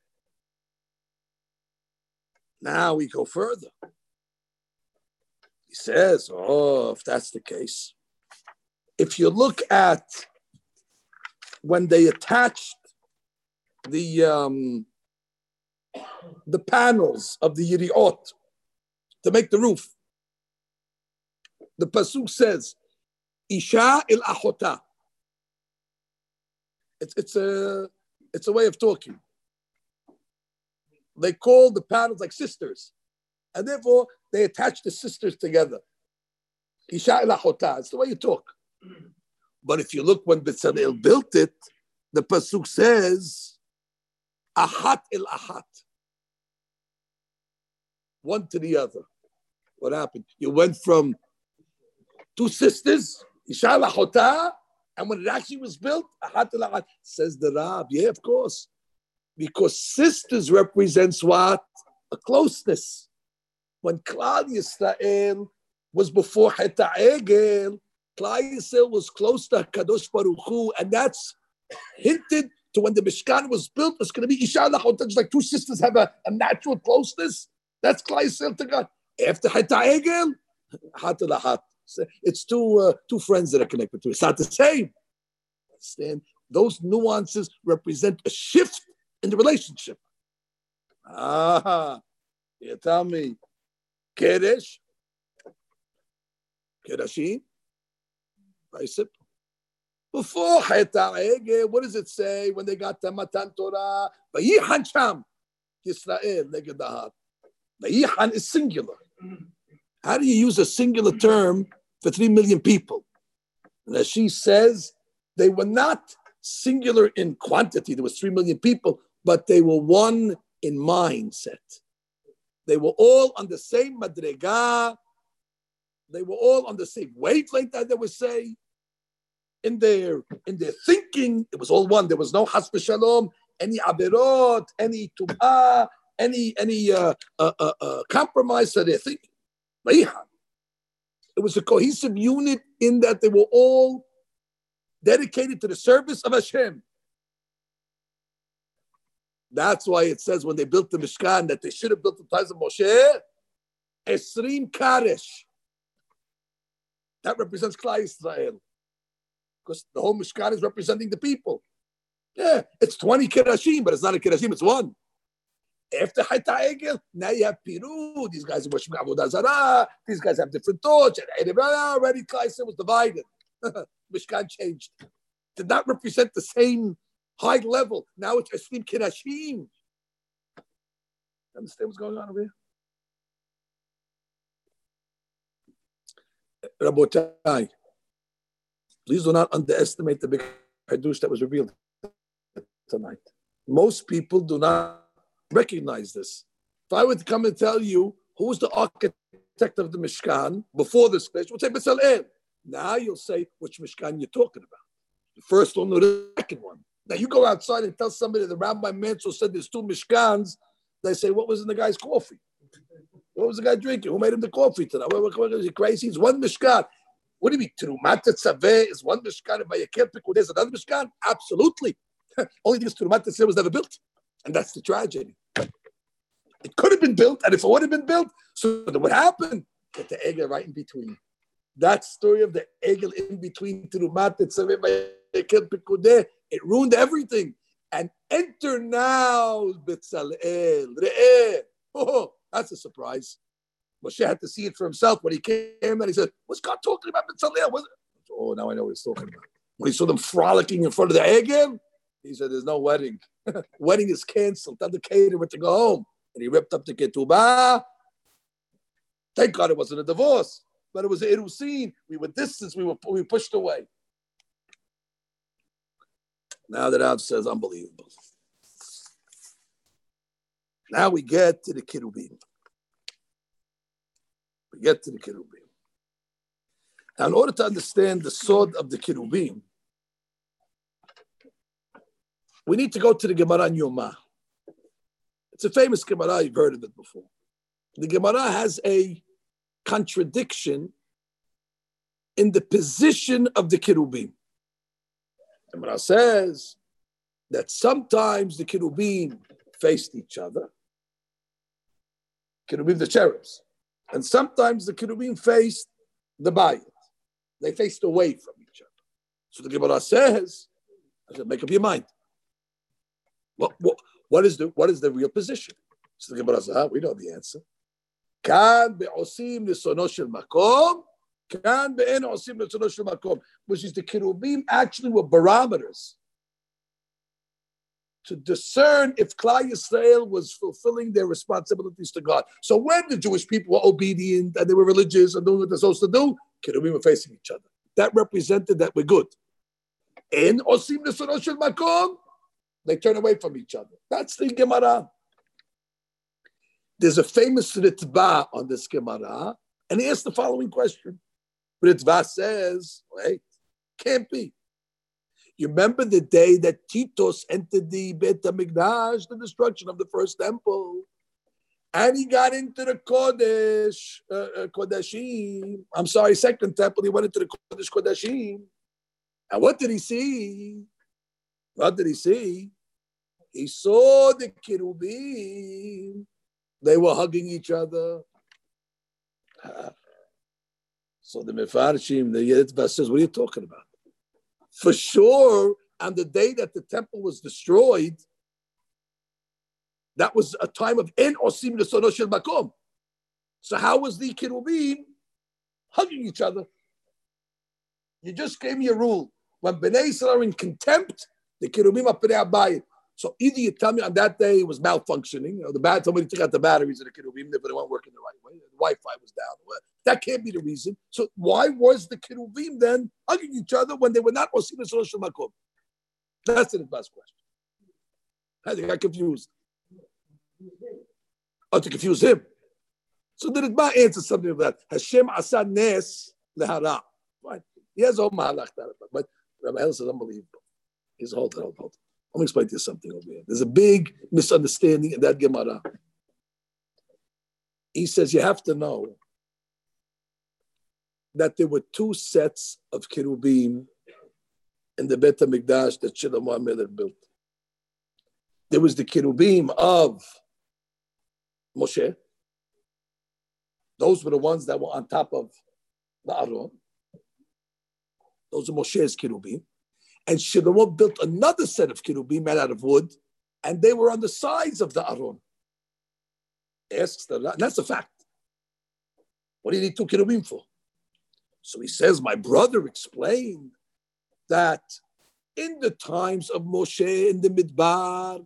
Speaker 1: Now we go further. He says, Oh, if that's the case, if you look at when they attached the um, the panels of the Yiriot to make the roof, the pasuk says, "Isha il achota." It's it's a it's a way of talking. They call the panels like sisters, and therefore they attach the sisters together. Isha. It's the way you talk. But if you look when Bezalel built it, the pasuk says, "Ahat il ahat," one to the other. What happened? You went from two sisters, Isha Lachota, and when it actually was built, Ahat il ahat. Says the Rab, yeah, of course, because sisters represents what a closeness. When Klal Yisrael was before Heta Egel, Klal Yisrael was close to Kadosh Baruch Hu, and that's hinted to when the Mishkan was built. It's going to be Isha Lachota, just like two sisters have a, a natural closeness. That's Klal Yisrael to God. After Heta Egel, Hat Lahat. It's two uh, two friends that are connected to it. It's not the same. Understand? Those nuances represent a shift in the relationship. Ah, you tell me, Kedesh, Kedashim, very. Before Heta Egel, what does it say when they got the Matan Torah? Vayihan Sham, Yisrael, Neged Dahat. Vayihan is singular. How do you use a singular term for three million people? And as she says, they were not singular in quantity. There was three million people, but they were one in mindset. They were all on the same madrega. They were all on the same wavelength, as they would say. In their in their thinking, it was all one. There was no has shalom, any aberot, any tumah, any any uh, uh, uh, uh, compromise to their thinking. It was a cohesive unit in that they were all dedicated to the service of Hashem. That's why it says when they built the Mishkan that they should have built the times of Moshe, Esrim Karesh. That represents Klal Israel. Because the whole Mishkan is representing the people. Yeah, it's 20 Kirashim, but it's not a Kirashim, it's one. After Hayta Egel, now you have Piru. These guys are worshiping Avodah Zarah. These guys have different thoughts. Already Kaiser was divided. Mishkan changed. Did not represent the same high level. Now it's Eslim Kirashim. Understand what's going on over here? Rabotai, please do not underestimate the big hadush that was revealed tonight. Most people do not recognize this. If I were to come and tell you who was the architect of the Mishkan before this place, we'll say Bezalel. Now you'll say which Mishkan you're talking about. The first one or the second one. Now you go outside and tell somebody the Rabbi Mansell said there's two Mishkans. They say, what was in the guy's coffee? What was the guy drinking? Who made him the coffee tonight? What, what, is he crazy? He's one Mishkan. What do you mean? Trumat Tzaveh is one Mishkan, and by Yekepik, there's another Mishkan? Absolutely. Only because Trumat Tzaveh was never built. And that's the tragedy. It could have been built, and if it would have been built, so what happened? Get the Egel right in between. That story of the Egel in between Trumat Tzaveh by Yekepik, it ruined everything. And enter now Bezalel. Oh, that's a surprise. Moshe had to see it for himself when he came and he said, What's God talking about Bezalel? Oh, now I know what he's talking about. When he saw them frolicking in front of the Egel, he said, There's no wedding. wedding is canceled. Tell the caterer went to go home. And he ripped up the ketubah. Thank God it wasn't a divorce, but it was an irusin. We were distanced, we were, we pushed away. Now that Av says unbelievable. Now we get to the Kirubim. We get to the Kirubim. Now, in order to understand the sword of the Kirubim, we need to go to the Gemara Yoma. It's a famous Gemara, you've heard of it before. The Gemara has a contradiction in the position of the Kirubim. The Gemara says that sometimes the Kirubim faced each other, Kirubim, the cherubs, and sometimes the Kirubim faced the Bayit. They faced away from each other. So the Gemara says, I said, make up your mind. What, what, what is the what is the real position? So the Gemara says, ah, we know the answer. Kan be'osim nisono shel makom, which is the kirubim actually were barometers to discern if Klal Yisrael was fulfilling their responsibilities to God. So when the Jewish people were obedient and they were religious and doing what they're supposed to do, Kirubim were facing each other. That represented that we're good. In Osim Makom, they turn away from each other. That's the Gemara. There's a famous Ritva on this Gemara, and he asks the following question. Ritva says, wait, can't be. You remember the day that Titus entered the Bet HaMikdash, the destruction of the first temple, and he got into the Kodesh, uh, uh, Kodashim. I'm sorry, second temple. He went into the Kodesh Kodashim. And what did he see? What did he see? He saw the Kirubim. They were hugging each other. So the Mefarshim, the Yetzbah says, What are you talking about? For sure, on the day that the temple was destroyed, that was a time of en osim shel makom. So how was the kirubim hugging each other? You just gave me a rule. When Bnei Israel are in contempt, the kirubim are abayit. So either you tell me on that day it was malfunctioning, know, the bad somebody took out the batteries of the kirubim, but they weren't working the right way. The Wi-Fi. That can't be the reason. So why was the kirubim then hugging each other when they were not osim lesono makom? That's the best question. I think I confused. Or to confuse him. So the Ritba answer something like that. Hashem asa nes lehara. Fine. He has all mahalach but Rabbi Hillel says unbelievable. He's hold it, hold, hold. Let me explain to you something over here. There's a big misunderstanding in that Gemara. He says you have to know that there were two sets of kirubim in the Bet HaMikdash that Shlomo HaMelech built. There was the kirubim of Moshe. Those were the ones that were on top of the Aron. Those are Moshe's kirubim. And Shlomo built another set of kirubim made out of wood, and they were on the sides of the Aron. Asks the, that's a fact. What do you need two for? So he says, my brother explained that in the times of Moshe in the Midbar,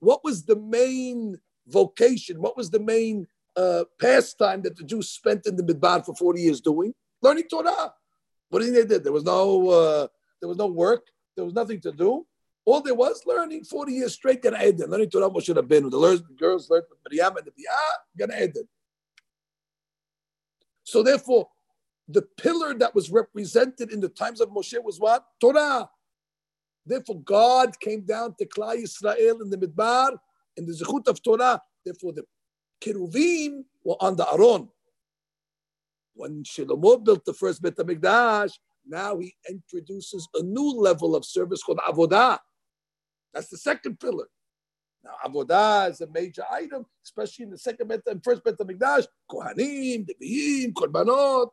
Speaker 1: what was the main vocation? What was the main uh, pastime that the Jews spent in the Midbar for 40 years doing? Learning Torah. What did they did? There was no uh, there was no work. There was nothing to do. All there was learning 40 years straight Gan Eden. Learning Torah Moshe Rabbeinu. The girls learned from Miriam and the Biyah, Gan Eden. So therefore, the pillar that was represented in the times of Moshe was what? Torah. Therefore, God came down to Klal Israel in the Midbar, in the Zechut of Torah. Therefore, the Keruvim were on the Aron. When Shlomo built the first Bet HaMikdash, now he introduces a new level of service called Avodah. That's the second pillar. Now, Avodah is a major item, especially in the second Bet and first Bet HaMikdash. Kohanim, Leviyim, Korbanot.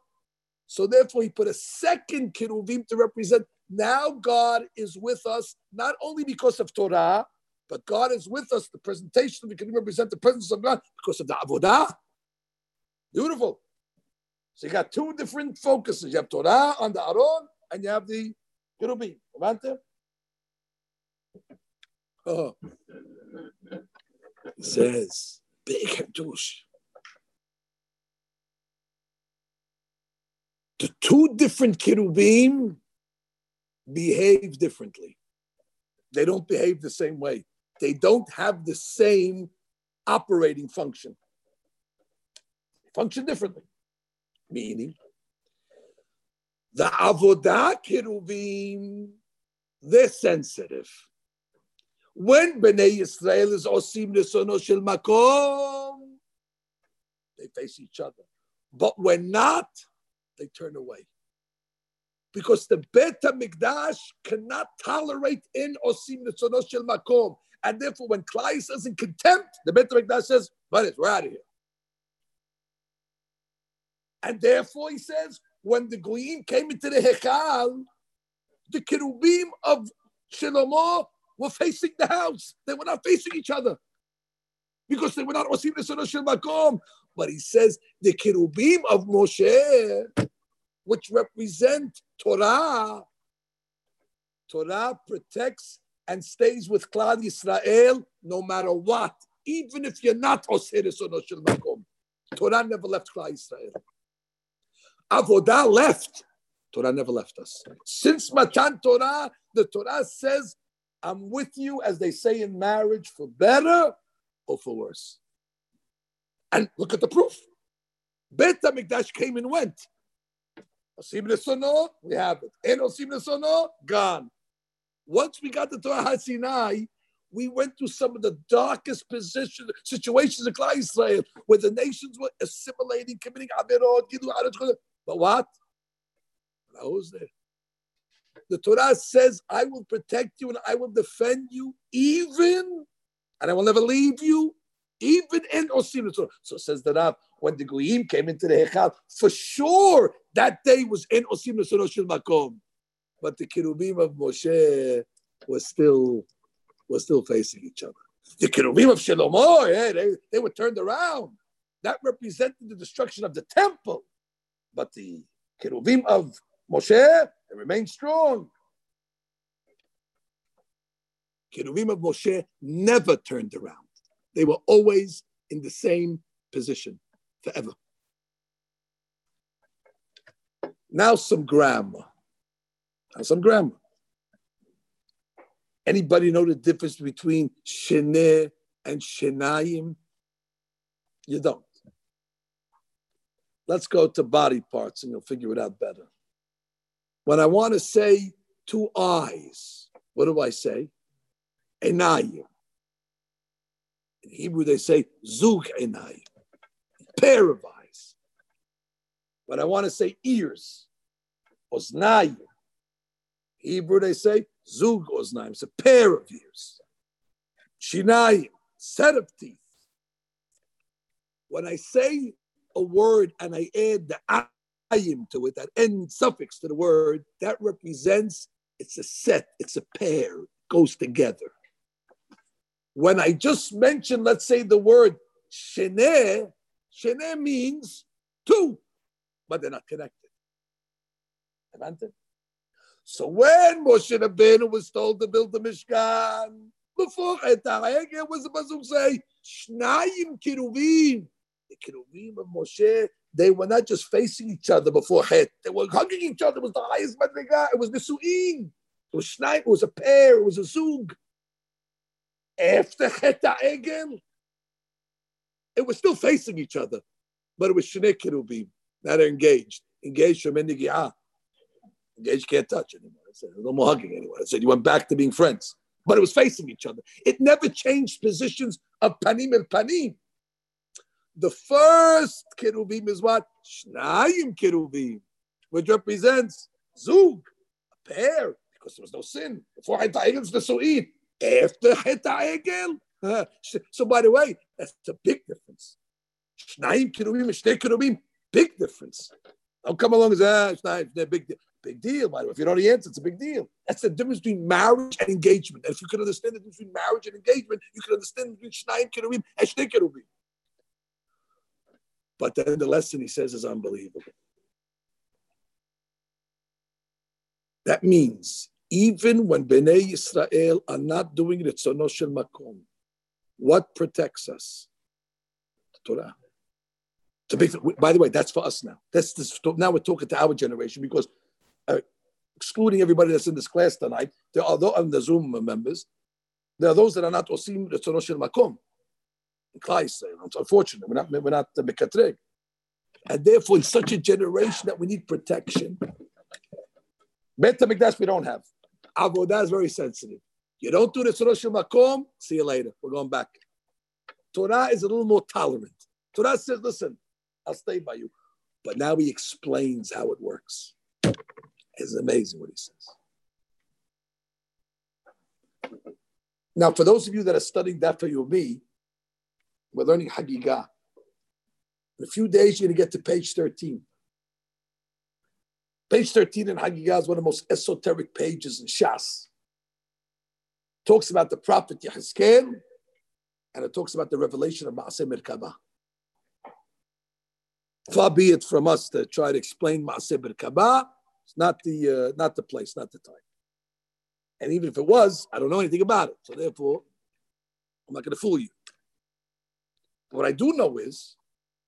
Speaker 1: So therefore, he put a second Keruvim to represent now God is with us, not only because of Torah, but God is with us. The presentation the Keruvim represent the presence of God because of the Avodah. Beautiful. So you got two different focuses. You have Torah on the Aron, and you have the Kerubim. Oh. He says, big Hadush. The two different kirubim behave differently. They don't behave the same way. They don't have the same operating function. Function differently. Meaning, the avodah kirubim, they're sensitive. When Bnei Yisrael is osim nesono shel makom, they face each other. But when not, they turn away. Because the Bet HaMikdash cannot tolerate in Osim Netzonos Shel Makom. And therefore, when Klal says in contempt, the Bet HaMikdash says, but it's, we're out of here. And therefore, he says, when the Goyim came into the Hechal, the Kirubim of Shlomo were facing the house. They were not facing each other because they were not Osim Shel Makom. But he says the Kirubim of Moshe, which represent Torah, Torah protects and stays with Klal Yisrael no matter what, even if you're not Osir Shel Makom. Torah never left Klal Yisrael. Avodah left. Torah never left us. Since Matan Torah, the Torah says, I'm with you, as they say in marriage, for better or for worse. And look at the proof. Bet HaMikdash came and went. Osim Nesono, we have it. And Osim Nesono, gone. Once we got the Torah HaSinai, we went through some of the darkest positions, situations in Klal Israel, where the nations were assimilating, committing averot, but what? Who's there? The Torah says, I will protect you and I will defend you even, and I will never leave you, even in Osim. So says the Rav, when the Goyim came into the Hechal, for sure that day was in Osim Shel Makom. But the Kirubim of Moshe were still was still facing each other. The Kirubim of Shlomo, yeah, they, they were turned around. That represented the destruction of the temple. But the Kirubim of Moshe, they remained strong. Kiruvim of Moshe never turned around. They were always in the same position forever. Now some grammar. Now some grammar. Anybody know the difference between sheneh and shenayim? You don't. Let's go to body parts and you'll figure it out better. When I want to say two eyes, what do I say? Enayim. In Hebrew, they say zug enayim, pair of eyes. But I want to say ears, oznayim. Hebrew, they say zug oznayim, it's a pair of ears. Shinayim, set of teeth. When I say a word and I add the ayim to it, that end suffix to the word, that represents it's a set, it's a pair, goes together. When I just mentioned, let's say the word sheneh, sheneh means two, but they're not connected. So when Moshe Rabbeinu was told to build the Mishkan, before it was supposed to say, Shnayim Kiruvim, the Kiruvim of Moshe, they were not just facing each other before Het. They were hugging each other. It was the highest madriga. It was the su'in. It was shnai. It was a pair. It was a zug. After Het Egel, it was still facing each other, but it was shnei kirubim. Now they're engaged. Engaged from Engaged can't touch anymore. I said, no more hugging anymore. I said, you went back to being friends. But it was facing each other. It never changed positions of panim el panim. The first kerubim is what? Shnayim kerubim, which represents zug, a pair, because there was no sin. Before Het Egel, the su'id. After Het Egel, so by the way, that's a big difference. Shnayim kerubim, shnei kerubim, big difference. I'll come along as ah, Shnayim, they're big deal. Big deal, by the way. If you know the answer, it's a big deal. That's the difference between marriage and engagement. And if you can understand the difference between marriage and engagement, you can understand between Shnayim kerubim and shnei kerubim. But then the lesson he says is unbelievable. That means even when Bnei Israel are not doing Ritzono Shel Makom, what protects us? The Torah. To be, by the way, that's for us now. That's this, now we're talking to our generation because, uh, excluding everybody that's in this class tonight, there are those on the Zoom members. There are those that are not osim Ritzono Shel Makom. It's unfortunate. We're not, we're not the Mekatreg. And therefore, in such a generation that we need protection, Bet HaMikdash we don't have. Avodah is very sensitive. You don't do the Rosh Makom, see you later. We're going back. Torah is a little more tolerant. Torah says, listen, I'll stay by you. But now he explains how it works. It's amazing what he says. Now, for those of you that are studying that for me, we're learning Hagigah. In a few days, you're going to get to page 13. Page 13 in Hagigah is one of the most esoteric pages in Shas. Talks about the prophet Yehezkel, and it talks about the revelation of Maaseh Merkabah. Far be it from us to try to explain Maaseh Merkabah. It's not the, uh, not the place, not the time. And even if it was, I don't know anything about it. So therefore, I'm not going to fool you. What I do know is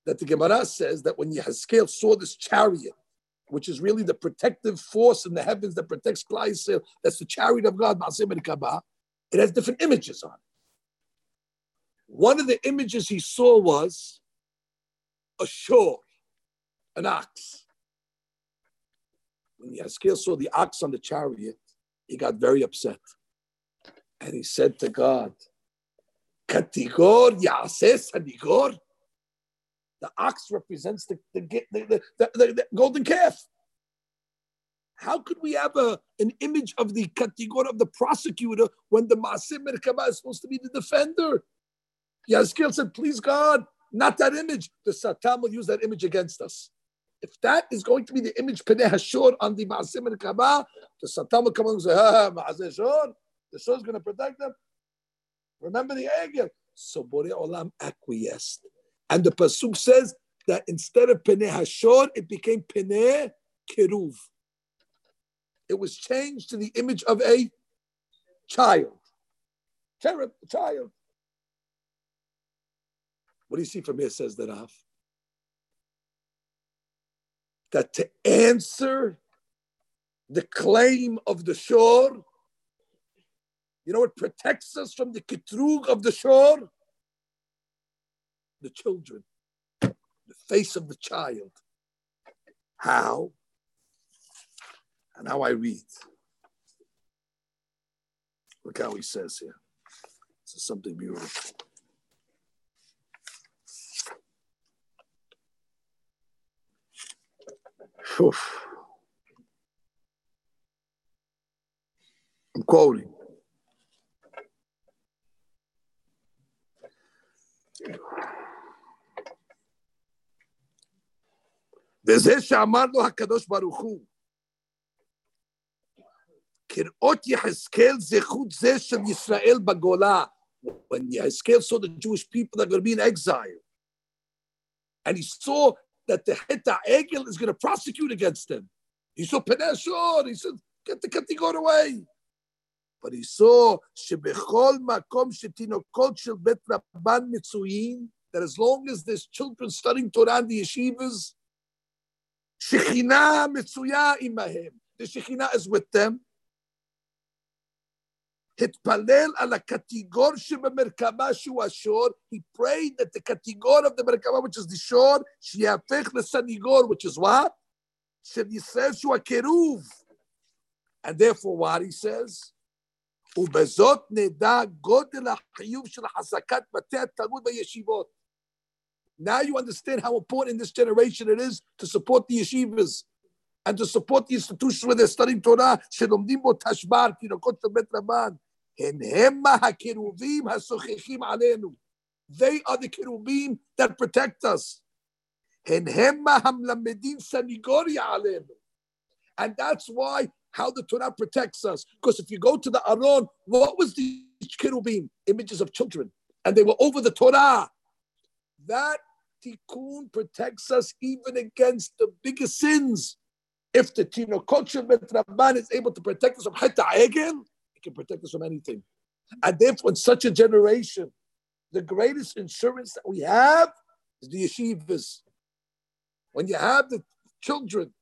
Speaker 1: that the Gemara says that when Yehezkel saw this chariot, which is really the protective force in the heavens that protects Yisrael, that's the chariot of God, it has different images on it. One of the images he saw was a shore, an ox. When Yehezkel saw the ox on the chariot, he got very upset. And he said to God, Katigor Yases Hadigor. The ox represents the, the, the, the, golden calf. How could we have a, an image of the katigor of the prosecutor when the Maaseh Merkabah is supposed to be the defender? Yehezkel said, please God, not that image. The Satan will use that image against us. If that is going to be the image Peneh Hashor on the Maaseh Merkabah, the Satan will come and say, ah, Maaseh Shor, the Shor is going to protect them. Remember the Egel. So Borei Olam acquiesced. And the Pasuk says that instead of Peneh Hashor, it became Peneh Keruv. It was changed to the image of a child. Cherub, child. What do you see from here, says the Raf? That to answer the claim of the shore, you know what protects us from the kitrug of the shore? The children, the face of the child. How? And how I read. Look how he says here. This is something beautiful. Oof. I'm quoting. וזה שאמר לו הקדוש ברוך הוא, כראות יחזקאל זכות זה של ישראל בגולה. When Yehezkel saw the Jewish people that are going to be in exile, and he saw that the Heta Egel is going to prosecute against them. He saw Peneshor, he said, get the category away. But he saw שבכל מקום שתינוקות של בית רבן מצויים, that as long as there's children studying Torah in the yeshivas, שכינה מצויה עמהם. The Shekhinah is with them. התפלל על הקטיגור שבמרכבה שהוא השור, he prayed that the קטיגור of the מרכבה, which is the שור, שיהפך לסניגור, which is what? של ישראל שהוא הקירוב. And therefore what he says? ובזאת נדע גודל החיוב של החזקת בתי התלמוד בישיבות. Now you understand how important in this generation it is to support the yeshivas and to support the institutions where they're studying Torah, שלומדים בו תשבר, תינוקות של בית רבן. They are the cherubim that protect us. And that's why how the Torah protects us. Because if you go to the Aron, what was the cherubim? Images of children. And they were over the Torah. That tikkun protects us even against the biggest sins. If the Tinokot Rabban is able to protect us from Egel, it can protect us from anything. And therefore, in such a generation, the greatest insurance that we have is the yeshivas. When you have the children,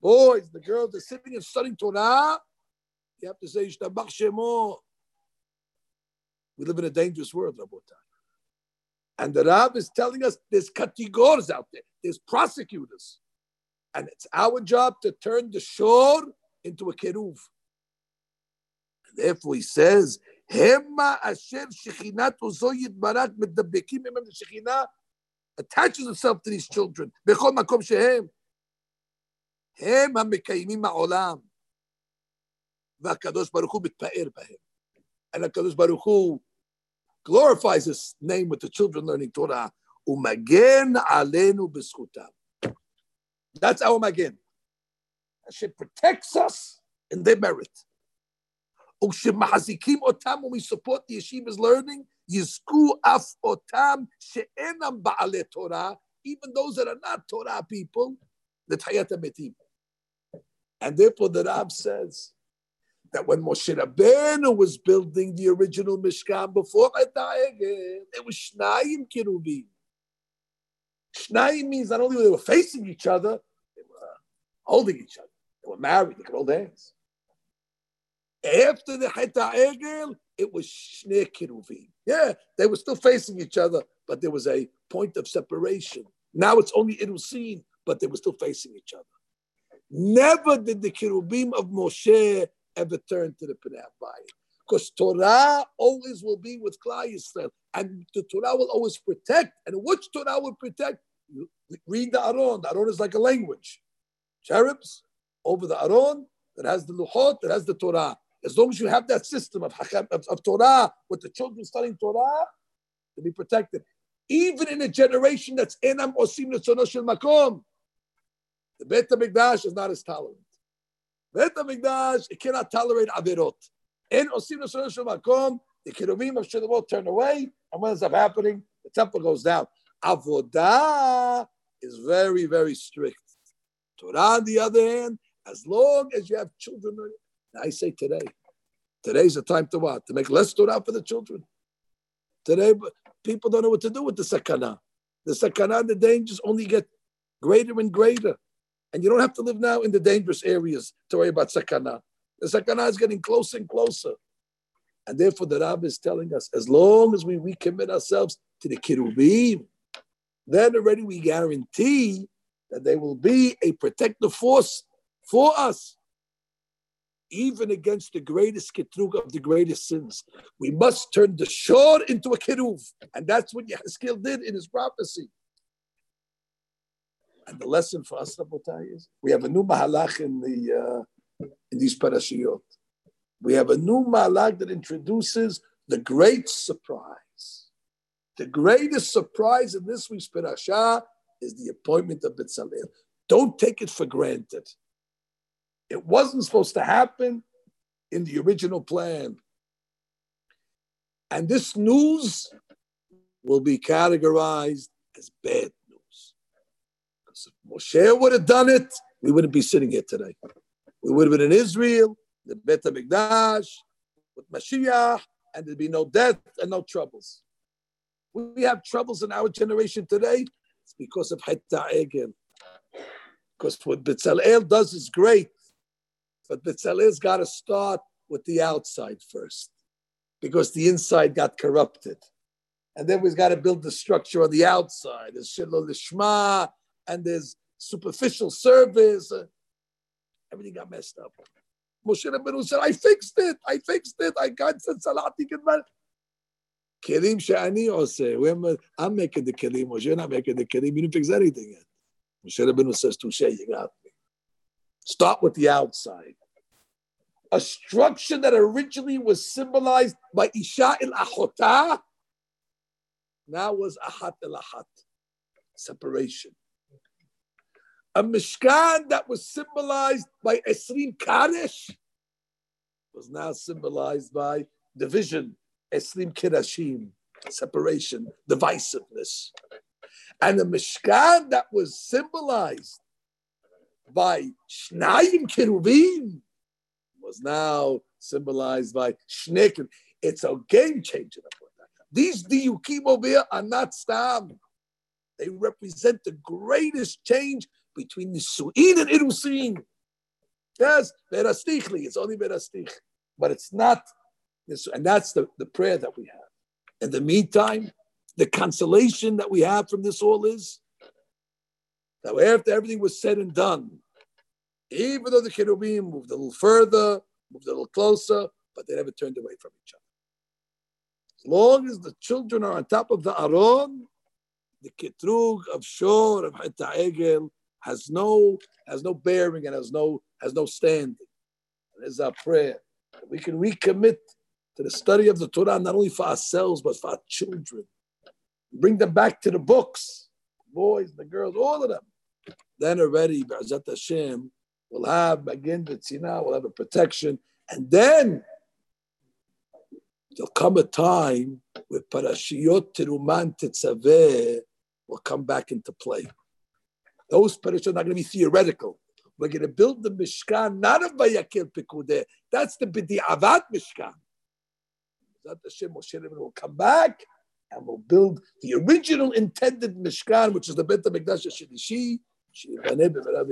Speaker 1: boys, the girls, they're sitting and studying Torah, you have to say, We live in a dangerous world, Rabotai. And the Rab is telling us there's katigors out there, there's prosecutors. And it's our job to turn the shore into a keruv. Therefore, he says, Hema asher shechinat uzo yitbarak medabbekim emem the attaches itself to these children. Bechol makom shehem. הם המקיימים העולם. והקדוש ברוך הוא מתפאר בהם. And הקדוש ברוך הוא glorifies his name with the children learning Torah. ומגן עלינו בזכותם. That's our magen. Hashem protects us in their merit. otam, when we support the yeshiva's learning, yizku af otam she'enam ba'ale Torah, even those that are not Torah people, the Tayat Metim. And therefore the Rab says that when Moshe Rabbeinu was building the original Mishkan before it was Shnayim Kirubim. Shnayim means not only they were facing each other, they were holding each other. They were married, they could hold hands. After the Hetaegel, it was Shnei Kiruvim. Yeah, they were still facing each other, but there was a point of separation. Now it's only Irusin, but they were still facing each other. Never did the Kirubim of Moshe ever turn to the Pnei Because Torah always will be with Klal Yisrael, and the Torah will always protect. And which Torah will protect? Read the Aron. The Aron is like a language. Cherubs over the Aron that has the Luchot, that has the Torah. As long as you have that system of, of, of Torah with the children studying Torah, to be protected. Even in a generation that's enam osim makom, the Beit HaMikdash is not as tolerant. Beit HaMikdash, it cannot tolerate avirot. In osim shel makom, the kiruvim of Shlomo turn away, and what ends up happening? The temple goes down. Avodah is very, very strict. Torah, on the other hand, as long as you have children, I say today, today's the time to what? To make less Torah for the children. Today, people don't know what to do with the sakana. The sakana, the dangers only get greater and greater. And you don't have to live now in the dangerous areas to worry about sakana. The sakana is getting closer and closer. And therefore, the Rabbah is telling us as long as we recommit ourselves to the kirubim, then already we guarantee that they will be a protective force for us, even against the greatest kitrug of the greatest sins. We must turn the shor into a kiruv, and that's what Yehezkel did in his prophecy. And the lesson for us, Rabotai, is we have a new mahalach in the uh, in these parashiyot. We have a new mahalach that introduces the great surprise. The greatest surprise in this week's parashah is the appointment of Bezalel. Don't take it for granted. It wasn't supposed to happen in the original plan. And this news will be categorized as bad Moshe would have done it, we wouldn't be sitting here today. We would have been in Israel, the Bet HaMikdash, with Mashiach, and there'd be no death and no troubles. We have troubles in our generation today. It's because of Heta Egel. Because what Bezalel does is great. But Bezalel's got to start with the outside first, because the inside got corrupted. And then we've got to build the structure on the outside. There's shelo lishma, and there's superficial service. Uh, everything got messed up. Moshe Rabbeinu said, I fixed it. I fixed it. I got said Salati Kedman. Kelim Shani Ose. I'm making the Kelim. Moshe you're not making the Kelim. You didn't fix anything yet. Moshe Rabbeinu says, Touche, you got me. Start with the outside. A structure that originally was symbolized by Isha il Achota now was Ahat el Ahat, separation. A Mishkan that was symbolized by Esrim Kadesh was now symbolized by division, Esrim Kirashim, separation, divisiveness. And a Mishkan that was symbolized by Shnayim Kiruvim was now symbolized by Shnekim. It's a game changer. These diukim over here are not stam. They represent the greatest change between the Su'in and Irusin. Yes, Berastichli, it's only Berastich. But it's not, and that's the, the prayer that we have. In the meantime, the consolation that we have from this all is that after everything was said and done, even though the cherubim moved a little further, moved a little closer, but they never turned away from each other. As long as the children are on top of the aron, the ketrug of shor of Egel has no has no bearing and has no has no standing. And this is our prayer we can recommit to the study of the Torah not only for ourselves but for our children. Bring them back to the books, boys, the girls, all of them. Then already, B'ezat Hashem, We'll have again the tzina, we'll have a protection, and then there'll come a time where parashiyot teruman tetzaveh will come back into play. Those parashot are not going to be theoretical. We're going to build the Mishkan, not of Vayakel pekudeh. That's the B'di'avat Mishkan. That Hashem Moshe will come back and will build the original intended Mishkan, which is the Beit HaMikdash HaShilishi, שיבנה במהרה